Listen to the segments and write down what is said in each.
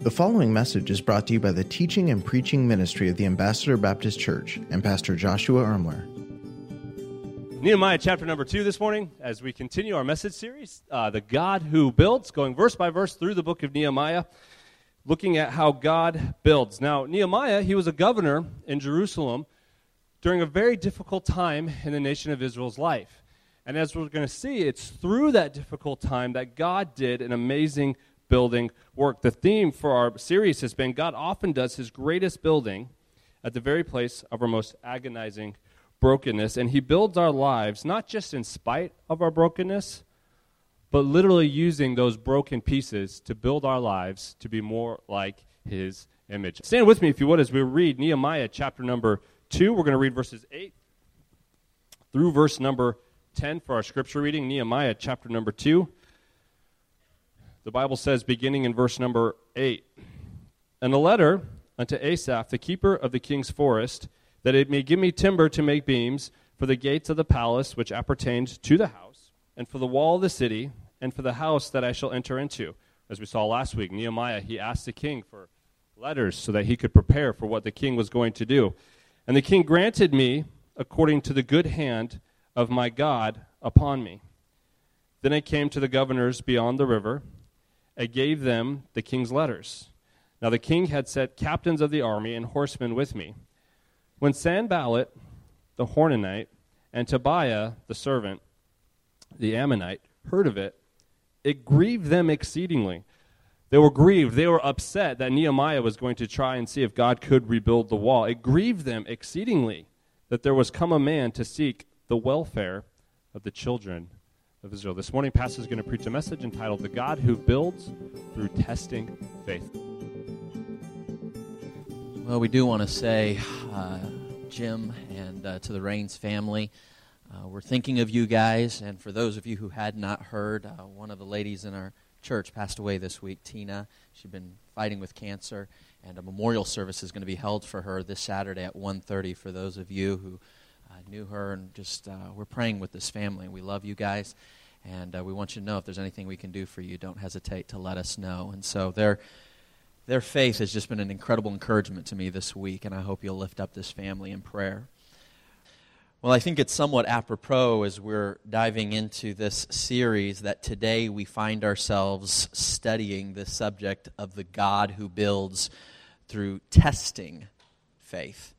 The following message is brought to you by the teaching and preaching ministry of the Ambassador Baptist Church and Pastor Joshua Ermler. Nehemiah chapter number two this morning, as we continue our message series, uh, The God Who Builds, going verse by verse through the book of Nehemiah, looking at how God builds. Now, Nehemiah, he was a governor in Jerusalem during a very difficult time in the nation of Israel's life. And as we're going to see, it's through that difficult time that God did an amazing building work. The theme for our series has been God often does his greatest building at the very place of our most agonizing brokenness. And he builds our lives not just in spite of our brokenness, but literally using those broken pieces to build our lives to be more like his image. Stand with me, if you would, as we read Nehemiah chapter number 2. We're going to read verses 8 through verse number 10 for our scripture reading. Nehemiah chapter number 2. The Bible says, beginning in verse number 8 And a letter unto Asaph, the keeper of the king's forest, that it may give me timber to make beams for the gates of the palace which appertained to the house, and for the wall of the city, and for the house that I shall enter into. As we saw last week, Nehemiah, he asked the king for letters so that he could prepare for what the king was going to do. And the king granted me according to the good hand of my God upon me. Then I came to the governors beyond the river I gave them the king's letters. Now the king had set captains of the army and horsemen with me. When Sanballat, the Horonite, and Tobiah, the servant, the Ammonite, heard of it, it grieved them exceedingly. They were grieved. They were upset that Nehemiah was going to try and see if God could rebuild the wall. It grieved them exceedingly that there was come a man to seek the welfare of the children of Israel. This morning, Pastor is going to preach a message entitled The God Who Builds Through Testing Faith. Well, we do want to say, uh, Jim, and uh, to the Rains family, uh, we're thinking of you guys. And for those of you who had not heard, uh, one of the ladies in our church passed away this week, Tina. She'd been fighting with cancer, and a memorial service is going to be held for her this Saturday at 1.30 for those of you who knew her, and just uh, we're praying with this family. We love you guys, and uh, we want you to know if there's anything we can do for you, don't hesitate to let us know. And so their their faith has just been an incredible encouragement to me this week, and I hope you'll lift up this family in prayer. Well, I think it's somewhat apropos as we're diving into this series that today we find ourselves studying the subject of the God who builds through testing faith.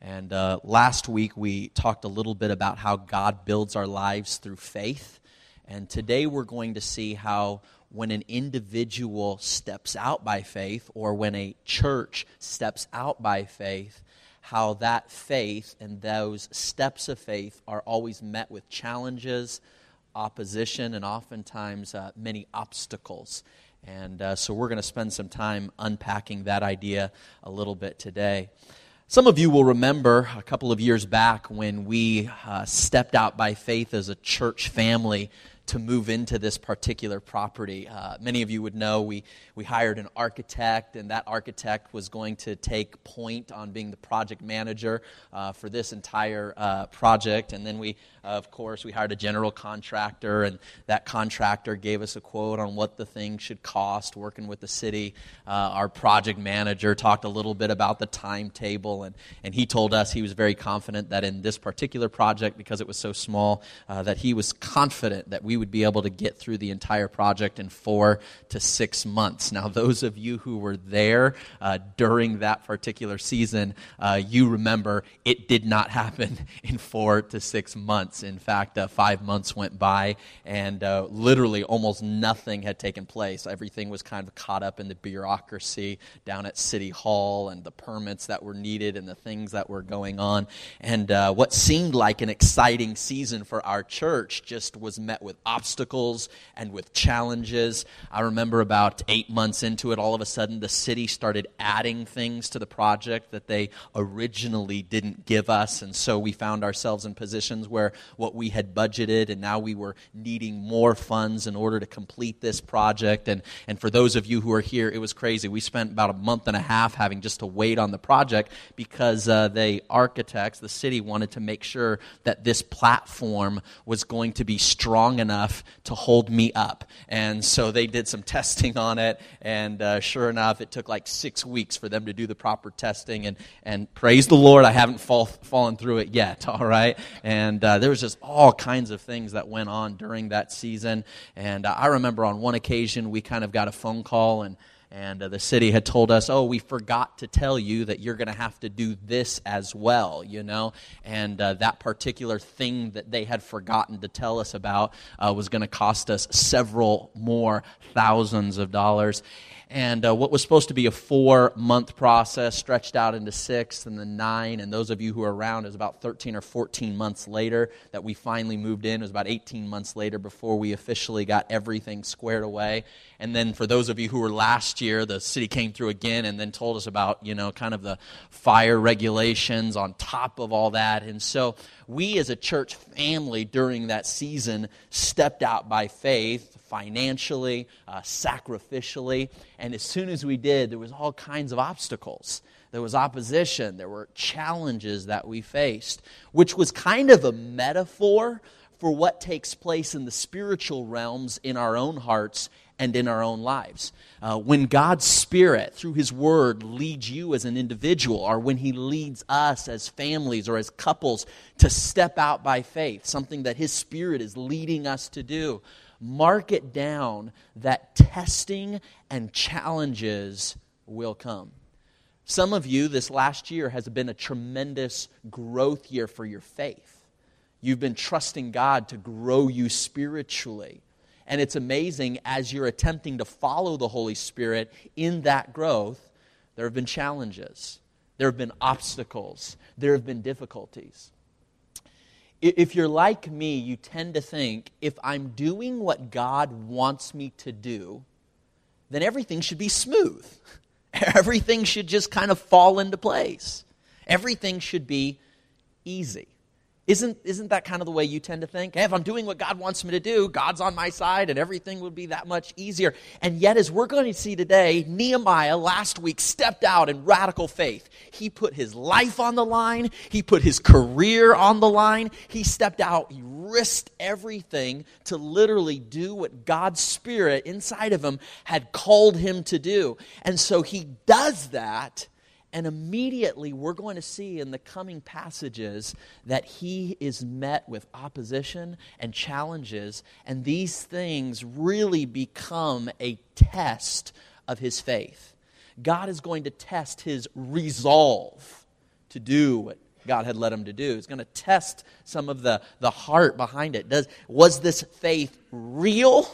And uh, last week we talked a little bit about how God builds our lives through faith. And today we're going to see how when an individual steps out by faith or when a church steps out by faith, how that faith and those steps of faith are always met with challenges, opposition, and oftentimes uh, many obstacles. And uh, so we're going to spend some time unpacking that idea a little bit today. Some of you will remember a couple of years back when we uh, stepped out by faith as a church family to move into this particular property. Uh, many of you would know we, we hired an architect, and that architect was going to take point on being the project manager uh, for this entire uh, project. And then we, of course, we hired a general contractor, and that contractor gave us a quote on what the thing should cost working with the city. Uh, our project manager talked a little bit about the timetable, and, and he told us he was very confident that in this particular project, because it was so small, uh, that he was confident that we would be able to get through the entire project in four to six months. Now, those of you who were there uh, during that particular season, uh, you remember it did not happen in four to six months. In fact, uh, five months went by, and uh, literally almost nothing had taken place. Everything was kind of caught up in the bureaucracy down at City Hall and the permits that were needed and the things that were going on. And uh, what seemed like an exciting season for our church just was met with obstacles and with challenges. I remember about eight months into it, all of a sudden the city started adding things to the project that they originally didn't give us. And so we found ourselves in positions where what we had budgeted and now we were needing more funds in order to complete this project. And, and for those of you who are here, it was crazy. We spent about a month and a half having just to wait on the project because uh, the architects, the city, wanted to make sure that this platform was going to be strong enough enough to hold me up. And so they did some testing on it, and uh, sure enough, it took like six weeks for them to do the proper testing. And, and praise the Lord, I haven't fall, fallen through it yet, all right? And uh, there was just all kinds of things that went on during that season. And uh, I remember on one occasion, we kind of got a phone call, and and uh, the city had told us, oh, we forgot to tell you that you're going to have to do this as well, you know? And uh, that particular thing that they had forgotten to tell us about uh, was going to cost us several more thousands of dollars. And uh, what was supposed to be a four month process stretched out into six and then nine. And those of you who are around, it was about 13 or 14 months later that we finally moved in. It was about 18 months later before we officially got everything squared away. And then for those of you who were last year, the city came through again and then told us about, you know, kind of the fire regulations on top of all that. And so we as a church family during that season stepped out by faith financially, uh, sacrificially. And as soon as we did, there was all kinds of obstacles. There was opposition. There were challenges that we faced, which was kind of a metaphor for what takes place in the spiritual realms in our own hearts and in our own lives. Uh, when God's Spirit, through His Word, leads you as an individual, or when He leads us as families or as couples to step out by faith, something that His Spirit is leading us to do, mark it down that testing and challenges will come. Some of you, this last year has been a tremendous growth year for your faith. You've been trusting God to grow you spiritually. And it's amazing as you're attempting to follow the Holy Spirit in that growth, there have been challenges, there have been obstacles, there have been difficulties. If you're like me, you tend to think if I'm doing what God wants me to do, then everything should be smooth. Everything should just kind of fall into place. Everything should be easy. Isn't, isn't that kind of the way you tend to think? Hey, if I'm doing what God wants me to do, God's on my side and everything would be that much easier. And yet, as we're going to see today, Nehemiah last week stepped out in radical faith. He put his life on the line, he put his career on the line. He stepped out, he risked everything to literally do what God's Spirit inside of him had called him to do. And so he does that and immediately we're going to see in the coming passages that he is met with opposition and challenges, and these things really become a test of his faith. God is going to test his resolve to do what God had led him to do. He's going to test some of the, the heart behind it. Does, was this faith real,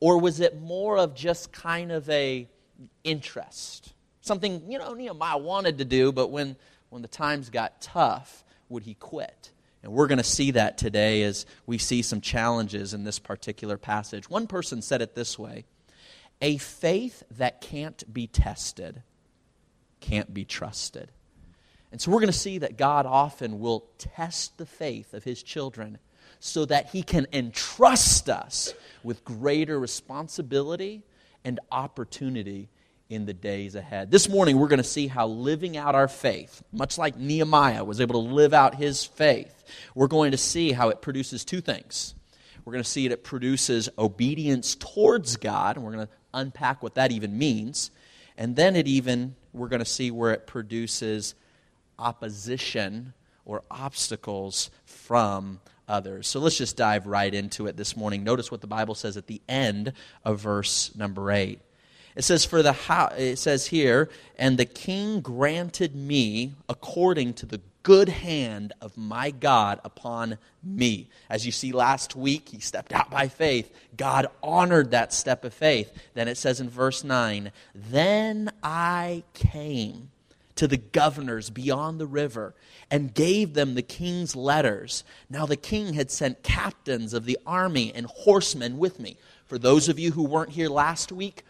or was it more of just kind of a interest? Something, you know, Nehemiah wanted to do, but when, when the times got tough, would he quit? And we're going to see that today as we see some challenges in this particular passage. One person said it this way A faith that can't be tested can't be trusted. And so we're going to see that God often will test the faith of his children so that he can entrust us with greater responsibility and opportunity in the days ahead. This morning, we're going to see how living out our faith, much like Nehemiah was able to live out his faith, we're going to see how it produces two things. We're going to see that it produces obedience towards God, and we're going to unpack what that even means. And then it even, we're going to see where it produces opposition or obstacles from others. So let's just dive right into it this morning. Notice what the Bible says at the end of verse number 8. It says, for the it says here, and the king granted me according to the good hand of my God upon me. As you see last week, he stepped out by faith. God honored that step of faith. Then it says in verse 9, Then I came to the governors beyond the river and gave them the king's letters. Now the king had sent captains of the army and horsemen with me. For those of you who weren't here last week,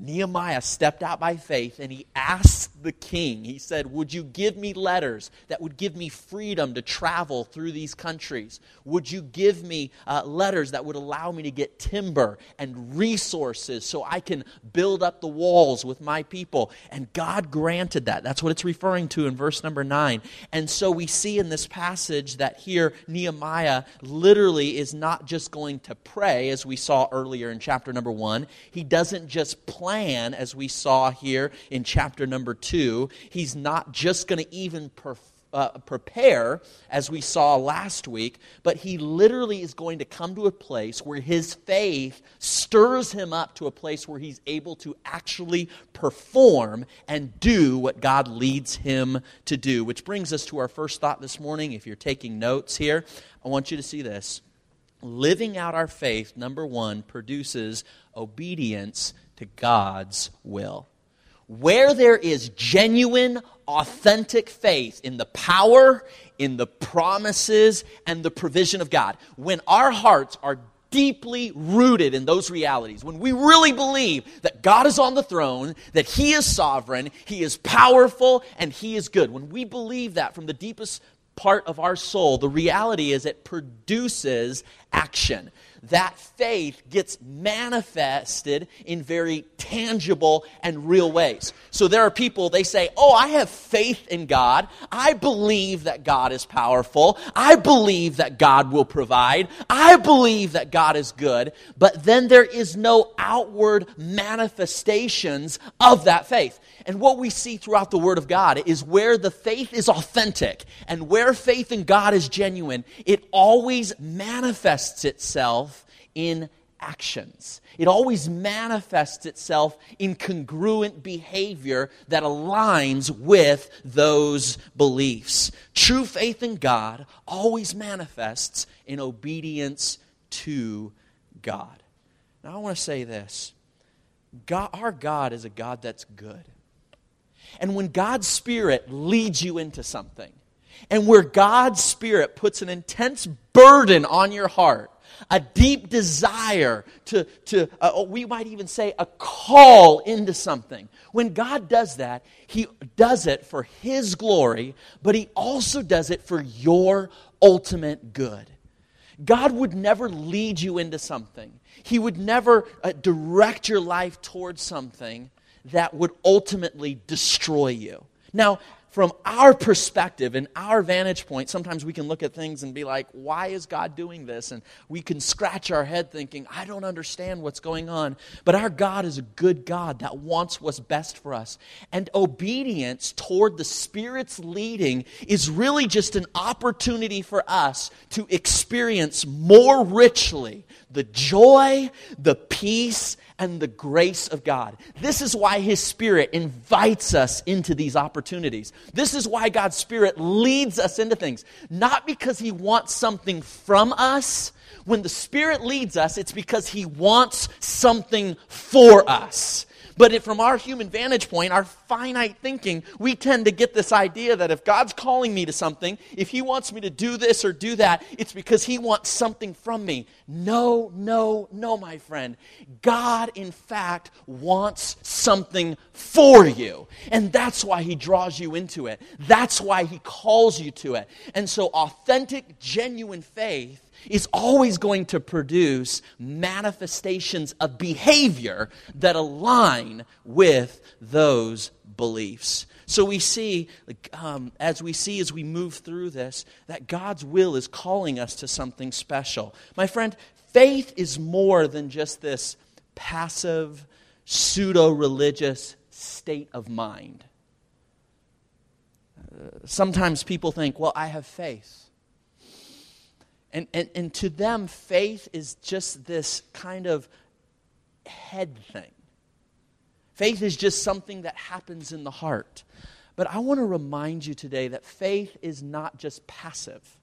Nehemiah stepped out by faith and he asked the king, he said, Would you give me letters that would give me freedom to travel through these countries? Would you give me uh, letters that would allow me to get timber and resources so I can build up the walls with my people? And God granted that. That's what it's referring to in verse number nine. And so we see in this passage that here Nehemiah literally is not just going to pray, as we saw earlier in chapter number one. He doesn't just plan plan, as we saw here in chapter number two. He's not just going to even uh, prepare, as we saw last week, but he literally is going to come to a place where his faith stirs him up to a place where he's able to actually perform and do what God leads him to do. Which brings us to our first thought this morning. If you're taking notes here, I want you to see this. Living out our faith, number one, produces obedience to God's will. Where there is genuine, authentic faith in the power, in the promises, and the provision of God, when our hearts are deeply rooted in those realities, when we really believe that God is on the throne, that He is sovereign, He is powerful, and He is good, when we believe that from the deepest part of our soul, the reality is it produces action that faith gets manifested in very tangible and real ways. So there are people, they say, Oh, I have faith in God. I believe that God is powerful. I believe that God will provide. I believe that God is good. But then there is no outward manifestations of that faith. And what we see throughout the Word of God is where the faith is authentic and where faith in God is genuine, it always manifests itself in actions. It always manifests itself in congruent behavior that aligns with those beliefs. True faith in God always manifests in obedience to God. Now, I want to say this God, our God is a God that's good. And when God's Spirit leads you into something, and where God's Spirit puts an intense burden on your heart, a deep desire to, to uh, we might even say, a call into something. When God does that, He does it for His glory, but He also does it for your ultimate good. God would never lead you into something, He would never uh, direct your life towards something that would ultimately destroy you. Now, from our perspective and our vantage point, sometimes we can look at things and be like, why is God doing this? And we can scratch our head thinking, I don't understand what's going on. But our God is a good God that wants what's best for us. And obedience toward the Spirit's leading is really just an opportunity for us to experience more richly the joy, the peace, and the grace of God. This is why His Spirit invites us into these opportunities. This is why God's Spirit leads us into things. Not because He wants something from us. When the Spirit leads us, it's because He wants something for us. But it, from our human vantage point, our finite thinking, we tend to get this idea that if God's calling me to something, if He wants me to do this or do that, it's because He wants something from me. No, no, no, my friend. God, in fact, wants something for you. And that's why He draws you into it. That's why He calls you to it. And so, authentic, genuine faith is always going to produce manifestations of behavior that align with those beliefs. So we see, um, as we see as we move through this, that God's will is calling us to something special. My friend, faith is more than just this passive, pseudo religious state of mind. Uh, sometimes people think, well, I have faith. And, and, and to them, faith is just this kind of head thing. Faith is just something that happens in the heart. But I want to remind you today that faith is not just passive.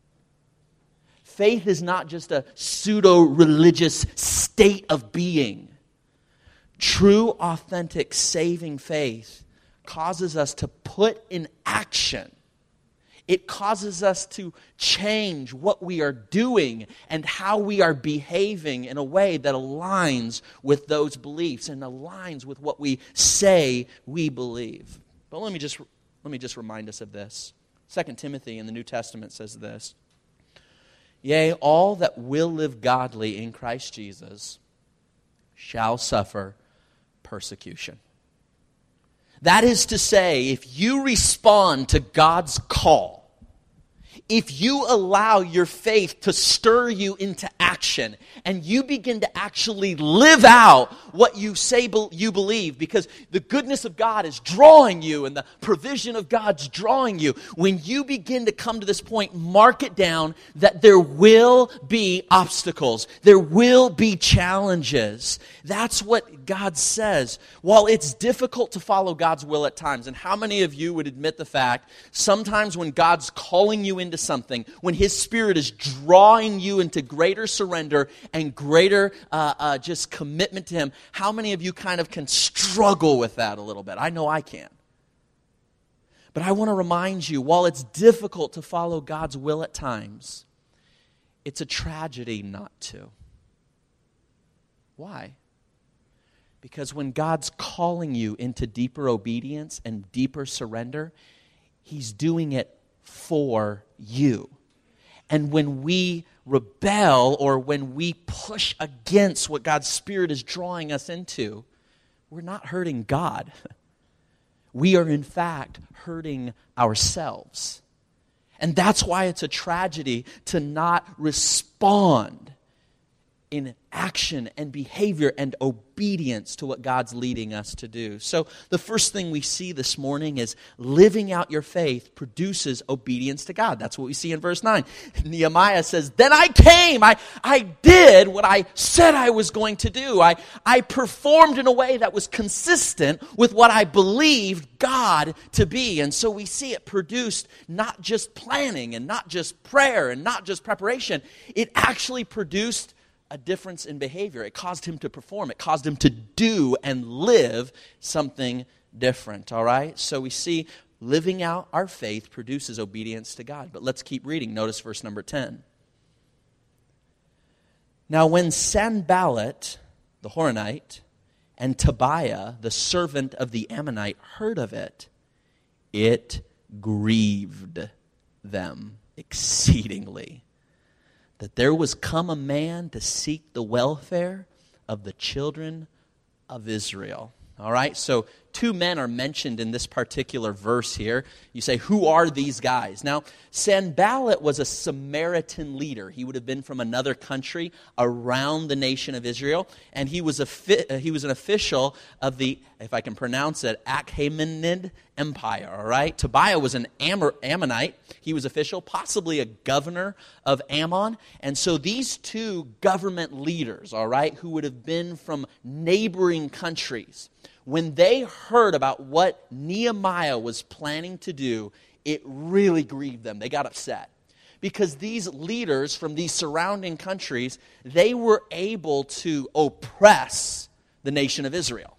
Faith is not just a pseudo religious state of being. True, authentic, saving faith causes us to put in action It causes us to change what we are doing and how we are behaving in a way that aligns with those beliefs and aligns with what we say we believe. But let me just, let me just remind us of this. 2 Timothy in the New Testament says this Yea, all that will live godly in Christ Jesus shall suffer persecution. That is to say, if you respond to God's call, if you allow your faith to stir you into action and you begin to actually live out what you say you believe because the goodness of God is drawing you and the provision of God's drawing you, when you begin to come to this point, mark it down that there will be obstacles, there will be challenges. That's what God says. While it's difficult to follow God's will at times, and how many of you would admit the fact sometimes when God's calling you into something, when His Spirit is drawing you into greater surrender and greater uh, uh, just commitment to Him, how many of you kind of can struggle with that a little bit? I know I can. But I want to remind you while it's difficult to follow God's will at times, it's a tragedy not to. Why? Because when God's calling you into deeper obedience and deeper surrender, He's doing it for you. And when we rebel or when we push against what God's Spirit is drawing us into, we're not hurting God. We are, in fact, hurting ourselves. And that's why it's a tragedy to not respond in action and behavior and obedience to what God's leading us to do. So, the first thing we see this morning is living out your faith produces obedience to God. That's what we see in verse 9. Nehemiah says, Then I came. I, I did what I said I was going to do. I, I performed in a way that was consistent with what I believed God to be. And so we see it produced not just planning and not just prayer and not just preparation, it actually produced a difference in behavior. It caused him to perform, it caused him to do and live something different, all right? So we see living out our faith produces obedience to God. But let's keep reading. Notice verse number 10. Now, when Sanballat, the Horonite, and Tobiah, the servant of the Ammonite, heard of it, it grieved them exceedingly that there was come a man to seek the welfare of the children of Israel. All right, so two men are mentioned in this particular verse here. You say, who are these guys? Now, Sanballat was a Samaritan leader. He would have been from another country around the nation of Israel, and he was, a uh, he was an official of the, if I can pronounce it, Achaemenid Empire. All right, Tobiah was an Ammonite. He was official, possibly a governor of Ammon. And so these two government leaders, all right, who would have been from neighboring countries, when they heard about what Nehemiah was planning to do, it really grieved them. They got upset. Because these leaders from these surrounding countries, they were able to oppress the nation of Israel.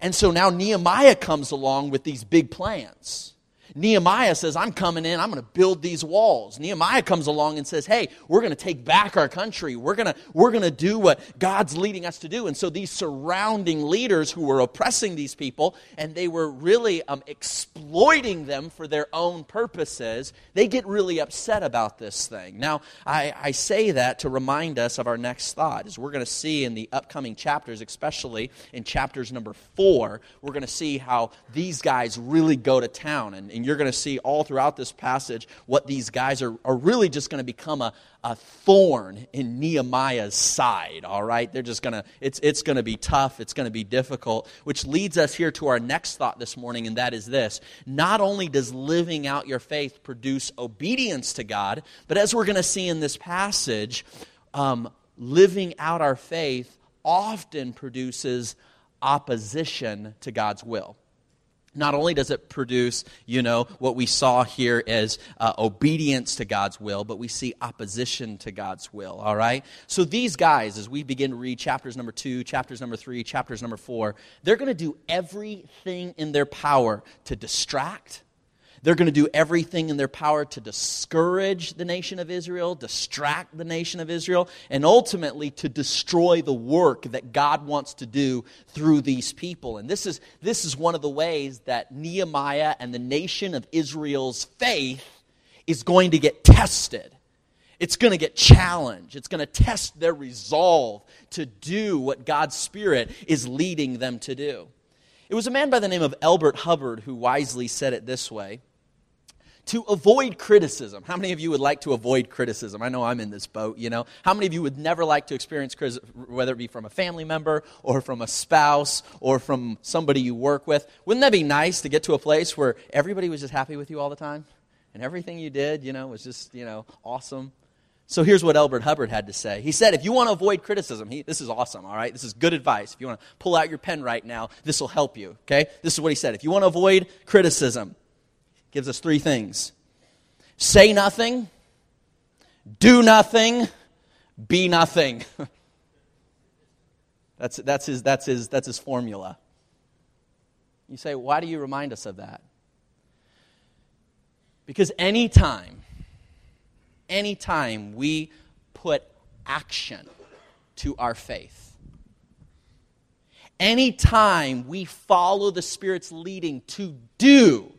And so now Nehemiah comes along with these big plans. Nehemiah says, I'm coming in, I'm going to build these walls. Nehemiah comes along and says, Hey, we're going to take back our country. We're going to, we're going to do what God's leading us to do. And so these surrounding leaders who were oppressing these people and they were really um, exploiting them for their own purposes, they get really upset about this thing. Now, I, I say that to remind us of our next thought, as we're going to see in the upcoming chapters, especially in chapters number four, we're going to see how these guys really go to town. And, and you're going to see all throughout this passage what these guys are, are really just going to become a, a thorn in Nehemiah's side, all right? They're just going to, it's, it's going to be tough, it's going to be difficult, which leads us here to our next thought this morning, and that is this. Not only does living out your faith produce obedience to God, but as we're going to see in this passage, um, living out our faith often produces opposition to God's will not only does it produce, you know, what we saw here as uh, obedience to God's will, but we see opposition to God's will, all right? So these guys, as we begin to read chapters number two, chapters number three, chapters number four, they're going to do everything in their power to distract, They're going to do everything in their power to discourage the nation of Israel, distract the nation of Israel, and ultimately to destroy the work that God wants to do through these people. And this is, this is one of the ways that Nehemiah and the nation of Israel's faith is going to get tested. It's going to get challenged. It's going to test their resolve to do what God's Spirit is leading them to do. It was a man by the name of Elbert Hubbard who wisely said it this way to avoid criticism. How many of you would like to avoid criticism? I know I'm in this boat, you know. How many of you would never like to experience criticism, whether it be from a family member or from a spouse or from somebody you work with? Wouldn't that be nice to get to a place where everybody was just happy with you all the time? And everything you did, you know, was just, you know, awesome? So here's what Elbert Hubbard had to say. He said, if you want to avoid criticism, he, this is awesome, all right? This is good advice. If you want to pull out your pen right now, this will help you, okay? This is what he said. If you want to avoid criticism, gives us three things say nothing, do nothing, be nothing. that's, that's, his, that's, his, that's his formula. You say, why do you remind us of that? Because anytime anytime we put action to our faith, anytime we follow the Spirit's leading to do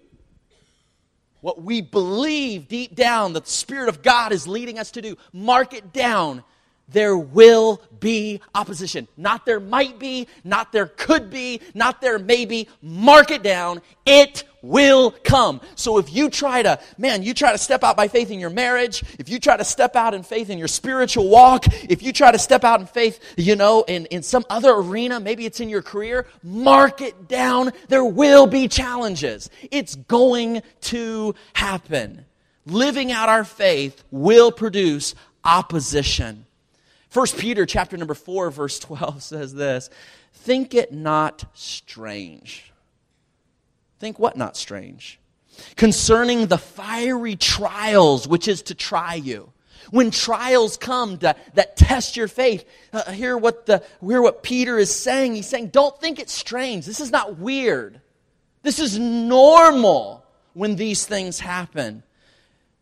what we believe deep down that the Spirit of God is leading us to do, mark it down there will be opposition. Not there might be, not there could be, not there may be. Mark it down. It will come. So if you try to, man, you try to step out by faith in your marriage, if you try to step out in faith in your spiritual walk, if you try to step out in faith, you know, in, in some other arena, maybe it's in your career, mark it down. There will be challenges. It's going to happen. Living out our faith will produce opposition. 1 Peter chapter number 4 verse 12 says this, think it not strange. Think what not strange? Concerning the fiery trials which is to try you. When trials come to, that test your faith, uh, hear what the hear what Peter is saying. He's saying, don't think it's strange. This is not weird. This is normal when these things happen.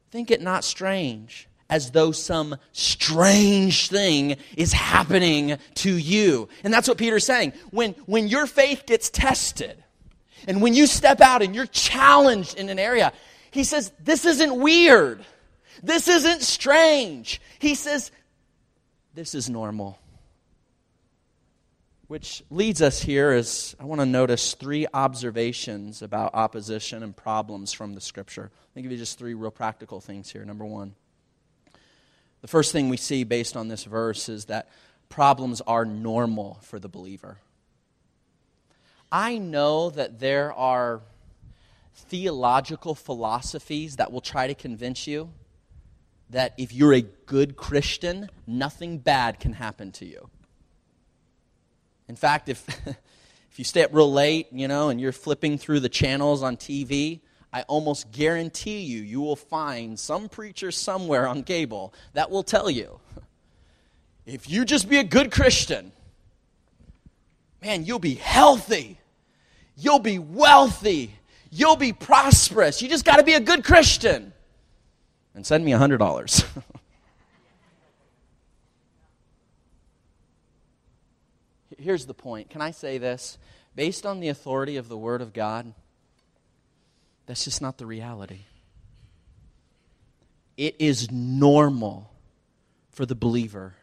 Think it not strange as though some strange thing is happening to you. And that's what Peter's saying. When, when your faith gets tested, and when you step out and you're challenged in an area, he says, This isn't weird. This isn't strange. He says, This is normal. Which leads us here is I want to notice three observations about opposition and problems from the scripture. Me give you just three real practical things here. Number one, the first thing we see based on this verse is that problems are normal for the believer. I know that there are theological philosophies that will try to convince you that if you're a good Christian, nothing bad can happen to you. In fact, if, if you stay up real late, you know, and you're flipping through the channels on TV, I almost guarantee you, you will find some preacher somewhere on cable that will tell you if you just be a good Christian, man, you'll be healthy, you'll be wealthy, you'll be prosperous. You just got to be a good Christian. And send me a $100. Here's the point. Can I say this? Based on the authority of the Word of God, that's just not the reality. It is normal for the believer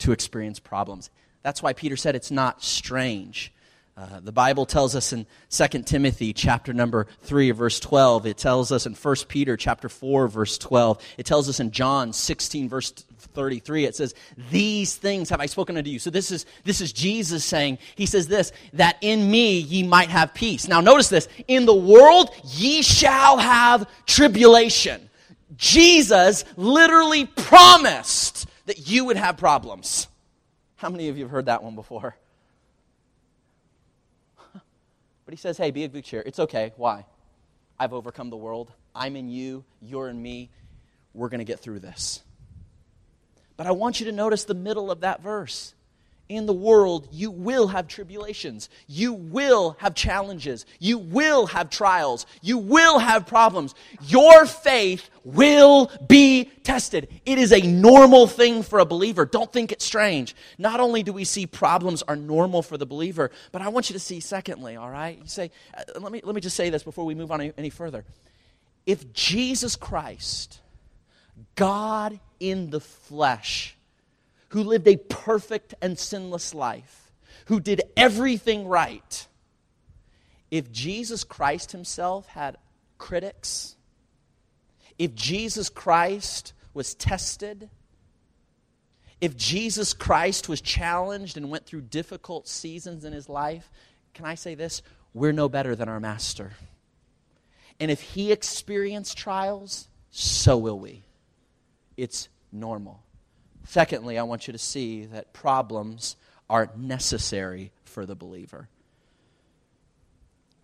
to experience problems. That's why Peter said it's not strange. Uh, the Bible tells us in 2 Timothy chapter number 3 verse 12. It tells us in 1 Peter chapter 4 verse 12. It tells us in John 16 verse 33. It says, These things have I spoken unto you. So this is, this is Jesus saying, He says this, that in me ye might have peace. Now notice this. In the world ye shall have tribulation. Jesus literally promised that you would have problems. How many of you have heard that one before? But he says, hey, be a good cheer. It's okay. Why? I've overcome the world. I'm in you. You're in me. We're going to get through this. But I want you to notice the middle of that verse. In the world, you will have tribulations. You will have challenges. You will have trials. You will have problems. Your faith will be tested. It is a normal thing for a believer. Don't think it's strange. Not only do we see problems are normal for the believer, but I want you to see, secondly, all right? You say, uh, let, me, let me just say this before we move on any, any further. If Jesus Christ, God in the flesh, who lived a perfect and sinless life, who did everything right, if Jesus Christ himself had critics, if Jesus Christ was tested, if Jesus Christ was challenged and went through difficult seasons in his life, can I say this? We're no better than our master. And if he experienced trials, so will we. It's normal. Secondly, I want you to see that problems are necessary for the believer.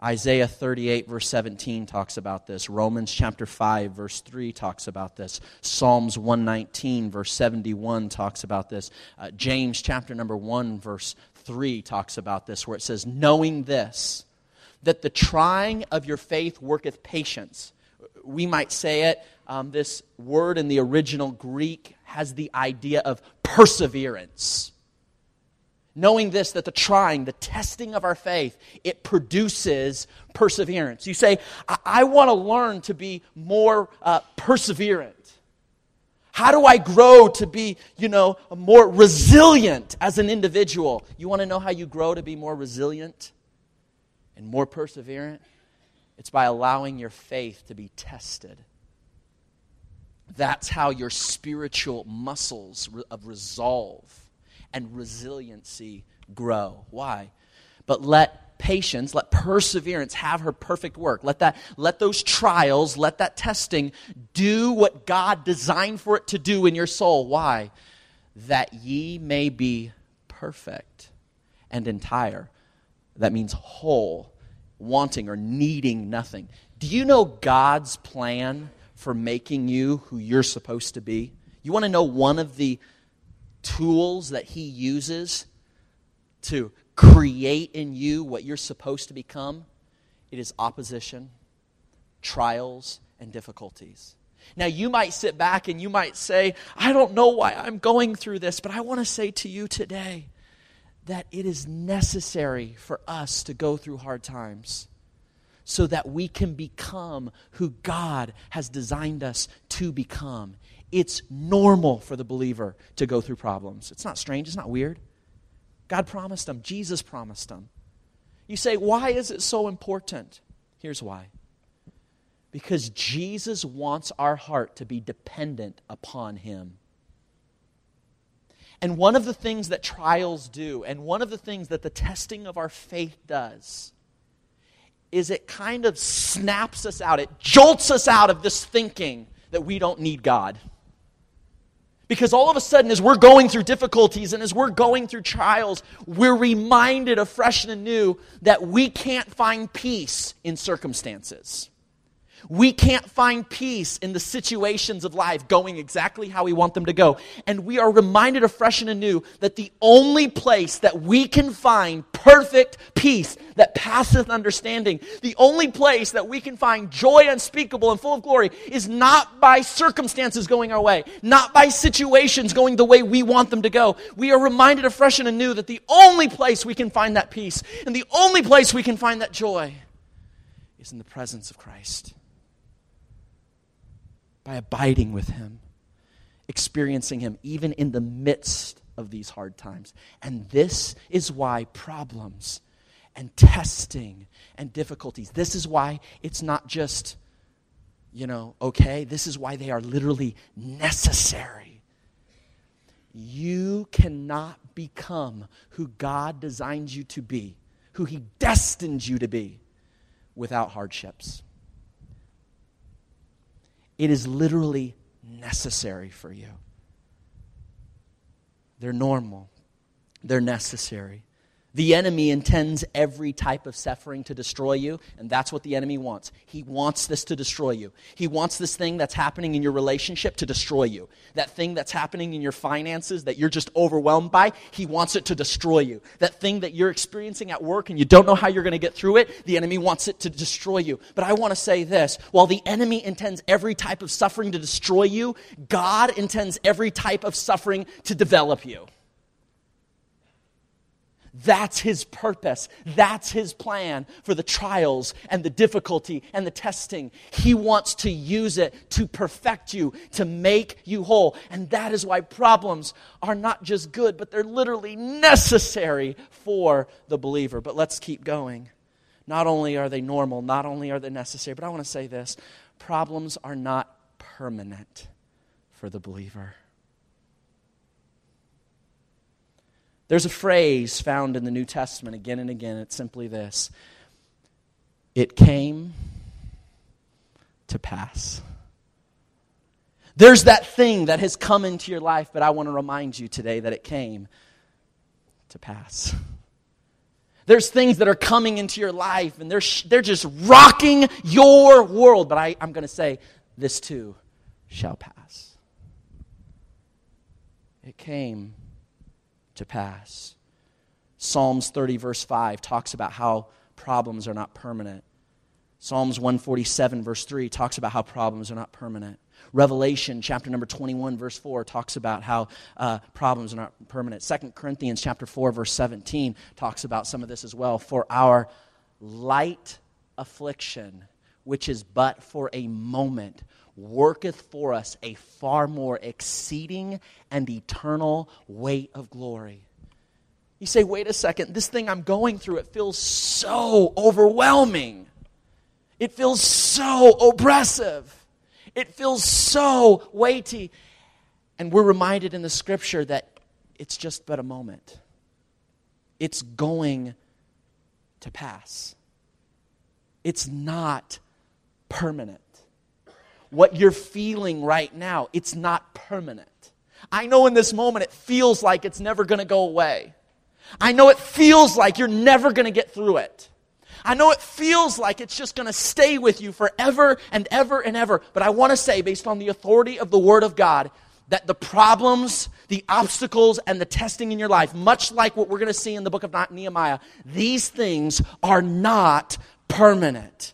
Isaiah 38, verse 17, talks about this. Romans chapter 5, verse 3 talks about this. Psalms 119, verse 71 talks about this. Uh, James chapter number 1, verse 3 talks about this, where it says, Knowing this, that the trying of your faith worketh patience. We might say it, um, this word in the original Greek has the idea of perseverance. Knowing this, that the trying, the testing of our faith, it produces perseverance. You say, I, I want to learn to be more uh, perseverant. How do I grow to be, you know, more resilient as an individual? You want to know how you grow to be more resilient and more perseverant? It's by allowing your faith to be tested. That's how your spiritual muscles of resolve and resiliency grow. Why? But let patience, let perseverance have her perfect work. Let that let those trials, let that testing do what God designed for it to do in your soul. Why? That ye may be perfect and entire. That means whole, wanting or needing nothing. Do you know God's plan for making you who you're supposed to be. You want to know one of the tools that He uses to create in you what you're supposed to become? It is opposition, trials, and difficulties. Now, you might sit back and you might say, I don't know why I'm going through this, but I want to say to you today that it is necessary for us to go through hard times so that we can become who God has designed us to become. It's normal for the believer to go through problems. It's not strange, it's not weird. God promised them, Jesus promised them. You say, why is it so important? Here's why. Because Jesus wants our heart to be dependent upon Him. And one of the things that trials do, and one of the things that the testing of our faith does, is it kind of snaps us out, it jolts us out of this thinking that we don't need God. Because all of a sudden, as we're going through difficulties and as we're going through trials, we're reminded afresh and anew that we can't find peace in circumstances. We can't find peace in the situations of life going exactly how we want them to go. And we are reminded afresh and anew that the only place that we can find perfect peace that passeth understanding, the only place that we can find joy unspeakable and full of glory is not by circumstances going our way, not by situations going the way we want them to go. We are reminded afresh and anew that the only place we can find that peace and the only place we can find that joy is in the presence of Christ by abiding with Him, experiencing Him even in the midst of these hard times. And this is why problems and testing and difficulties, this is why it's not just, you know, okay, this is why they are literally necessary. You cannot become who God designed you to be, who He destined you to be, without hardships. It is literally necessary for you. They're normal, they're necessary. The enemy intends every type of suffering to destroy you, and that's what the enemy wants. He wants this to destroy you. He wants this thing that's happening in your relationship to destroy you. That thing that's happening in your finances that you're just overwhelmed by, he wants it to destroy you. That thing that you're experiencing at work and you don't know how you're going to get through it, the enemy wants it to destroy you. But I want to say this while the enemy intends every type of suffering to destroy you, God intends every type of suffering to develop you. That's his purpose. That's his plan for the trials and the difficulty and the testing. He wants to use it to perfect you, to make you whole. And that is why problems are not just good, but they're literally necessary for the believer. But let's keep going. Not only are they normal, not only are they necessary, but I want to say this problems are not permanent for the believer. There's a phrase found in the New Testament again and again. It's simply this It came to pass. There's that thing that has come into your life, but I want to remind you today that it came to pass. There's things that are coming into your life and they're, they're just rocking your world, but I, I'm going to say, this too shall pass. It came to pass. Psalms 30, verse 5, talks about how problems are not permanent. Psalms 147, verse 3, talks about how problems are not permanent. Revelation chapter number 21, verse 4, talks about how uh, problems are not permanent. Second Corinthians chapter 4, verse 17, talks about some of this as well. For our light affliction, which is but for a moment, worketh for us a far more exceeding and eternal weight of glory. You say, wait a second, this thing I'm going through, it feels so overwhelming. It feels so oppressive. It feels so weighty. And we're reminded in the scripture that it's just but a moment, it's going to pass. It's not permanent what you're feeling right now, it's not permanent. I know in this moment it feels like it's never going to go away. I know it feels like you're never going to get through it. I know it feels like it's just going to stay with you forever and ever and ever. But I want to say, based on the authority of the Word of God, that the problems, the obstacles, and the testing in your life, much like what we're going to see in the book of Nehemiah, these things are not permanent.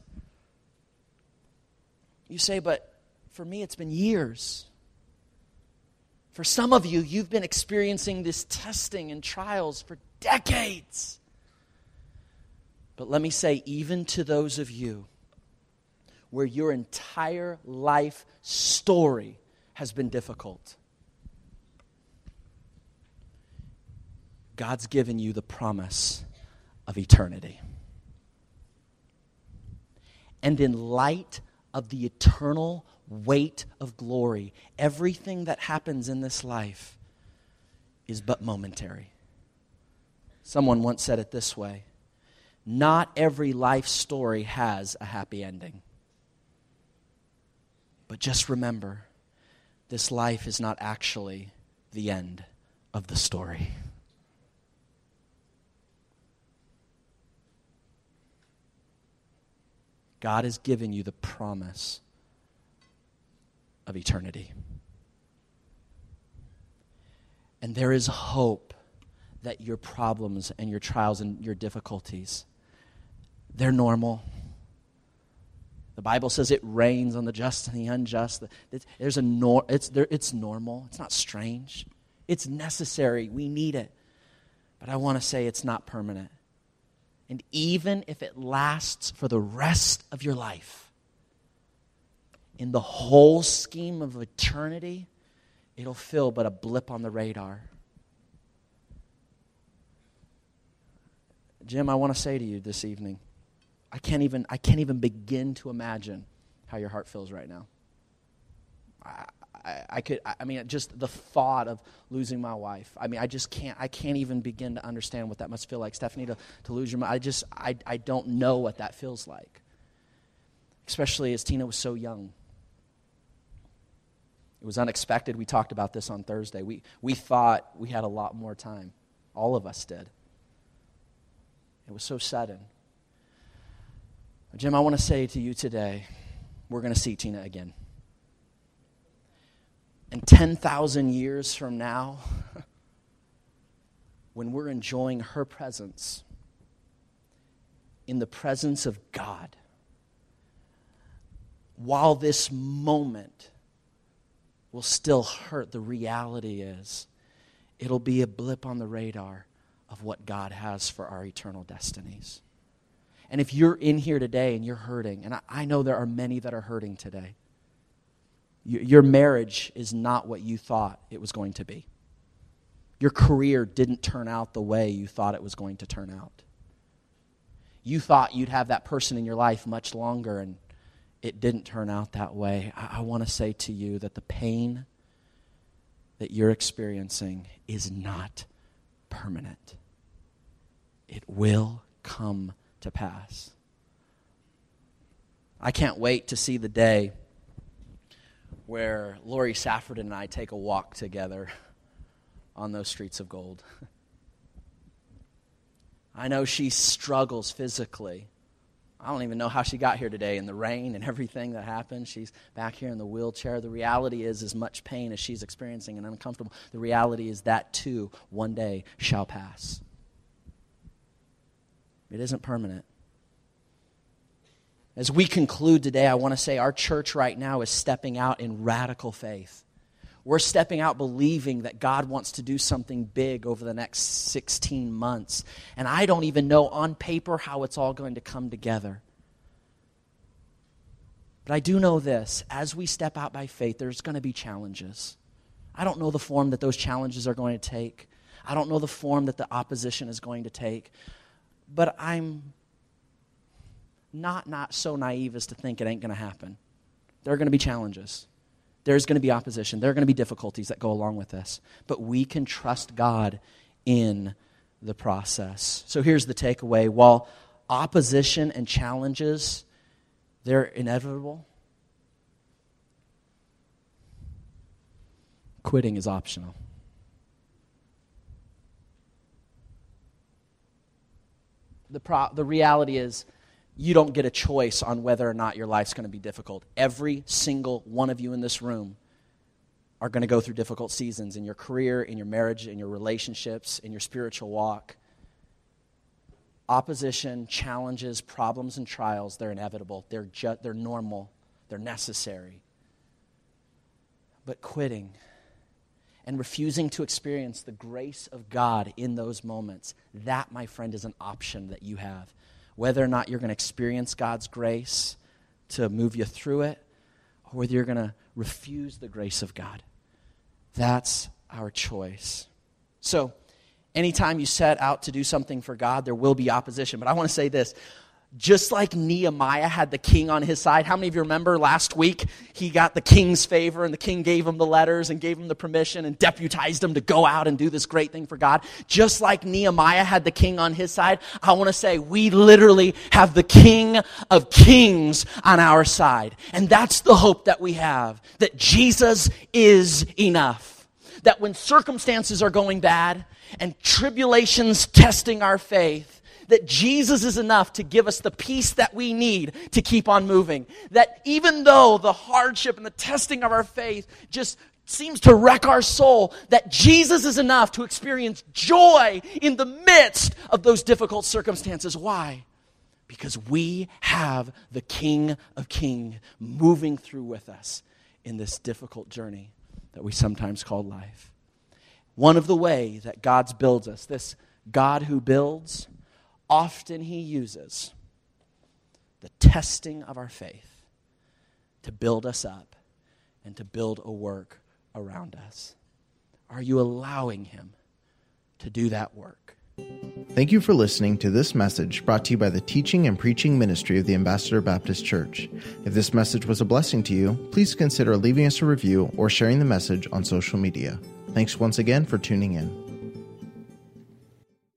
You say, but for me, it's been years. For some of you, you've been experiencing this testing and trials for decades. But let me say, even to those of you where your entire life story has been difficult, God's given you the promise of eternity. And in light of the eternal weight of glory. Everything that happens in this life is but momentary. Someone once said it this way Not every life story has a happy ending. But just remember, this life is not actually the end of the story. God has given you the promise of eternity. And there is hope that your problems and your trials and your difficulties, they're normal. The Bible says it rains on the just and the unjust. There's a nor- it's, there, it's normal. It's not strange. It's necessary. We need it. But I want to say it's not permanent. And even if it lasts for the rest of your life, in the whole scheme of eternity, it'll feel but a blip on the radar. Jim, I want to say to you this evening, I can't even, I can't even begin to imagine how your heart feels right now. I, I, I could, I mean, just the thought of losing my wife. I mean, I just can't, I can't even begin to understand what that must feel like. Stephanie, to, to lose your, I just, I, I don't know what that feels like. Especially as Tina was so young. It was unexpected. We talked about this on Thursday. We, we thought we had a lot more time. All of us did. It was so sudden. Jim, I want to say to you today, we're going to see Tina again. And 10,000 years from now, when we're enjoying her presence, in the presence of God, while this moment will still hurt, the reality is it'll be a blip on the radar of what God has for our eternal destinies. And if you're in here today and you're hurting, and I, I know there are many that are hurting today, your marriage is not what you thought it was going to be. Your career didn't turn out the way you thought it was going to turn out. You thought you'd have that person in your life much longer, and it didn't turn out that way. I, I want to say to you that the pain that you're experiencing is not permanent, it will come to pass. I can't wait to see the day where Lori Safford and I take a walk together on those streets of gold. I know she struggles physically. I don't even know how she got here today in the rain and everything that happened. She's back here in the wheelchair. The reality is, as much pain as she's experiencing and uncomfortable, the reality is that too one day shall pass. It isn't permanent. As we conclude today, I want to say our church right now is stepping out in radical faith. We're stepping out believing that God wants to do something big over the next 16 months. And I don't even know on paper how it's all going to come together. But I do know this as we step out by faith, there's going to be challenges. I don't know the form that those challenges are going to take, I don't know the form that the opposition is going to take. But I'm not, not so naive as to think it ain't going to happen. There are going to be challenges. There's going to be opposition. There are going to be difficulties that go along with this. But we can trust God in the process. So here's the takeaway. While opposition and challenges, they're inevitable, quitting is optional. The, pro- the reality is, you don't get a choice on whether or not your life's going to be difficult. Every single one of you in this room are going to go through difficult seasons in your career, in your marriage, in your relationships, in your spiritual walk. Opposition, challenges, problems, and trials, they're inevitable. They're, ju- they're normal. They're necessary. But quitting and refusing to experience the grace of God in those moments, that, my friend, is an option that you have whether or not you're going to experience God's grace to move you through it, or whether you're going to refuse the grace of God. That's our choice. So, anytime you set out to do something for God, there will be opposition. But I want to say this just like Nehemiah had the king on his side. How many of you remember last week he got the king's favor and the king gave him the letters and gave him the permission and deputized him to go out and do this great thing for God? Just like Nehemiah had the king on his side, I want to say we literally have the king of kings on our side. And that's the hope that we have that Jesus is enough. That when circumstances are going bad and tribulations testing our faith, that Jesus is enough to give us the peace that we need to keep on moving. That even though the hardship and the testing of our faith just seems to wreck our soul, that Jesus is enough to experience joy in the midst of those difficult circumstances. Why? Because we have the King of Kings moving through with us in this difficult journey that we sometimes call life. One of the ways that God builds us, this God who builds, often He uses the testing of our faith to build us up and to build a work around us. Are you allowing Him to do that work? Thank you for listening to this message brought to you by the teaching and preaching ministry of the Ambassador Baptist Church. If this message was a blessing to you, please consider leaving us a review or sharing the message on social media. Thanks once again for tuning in.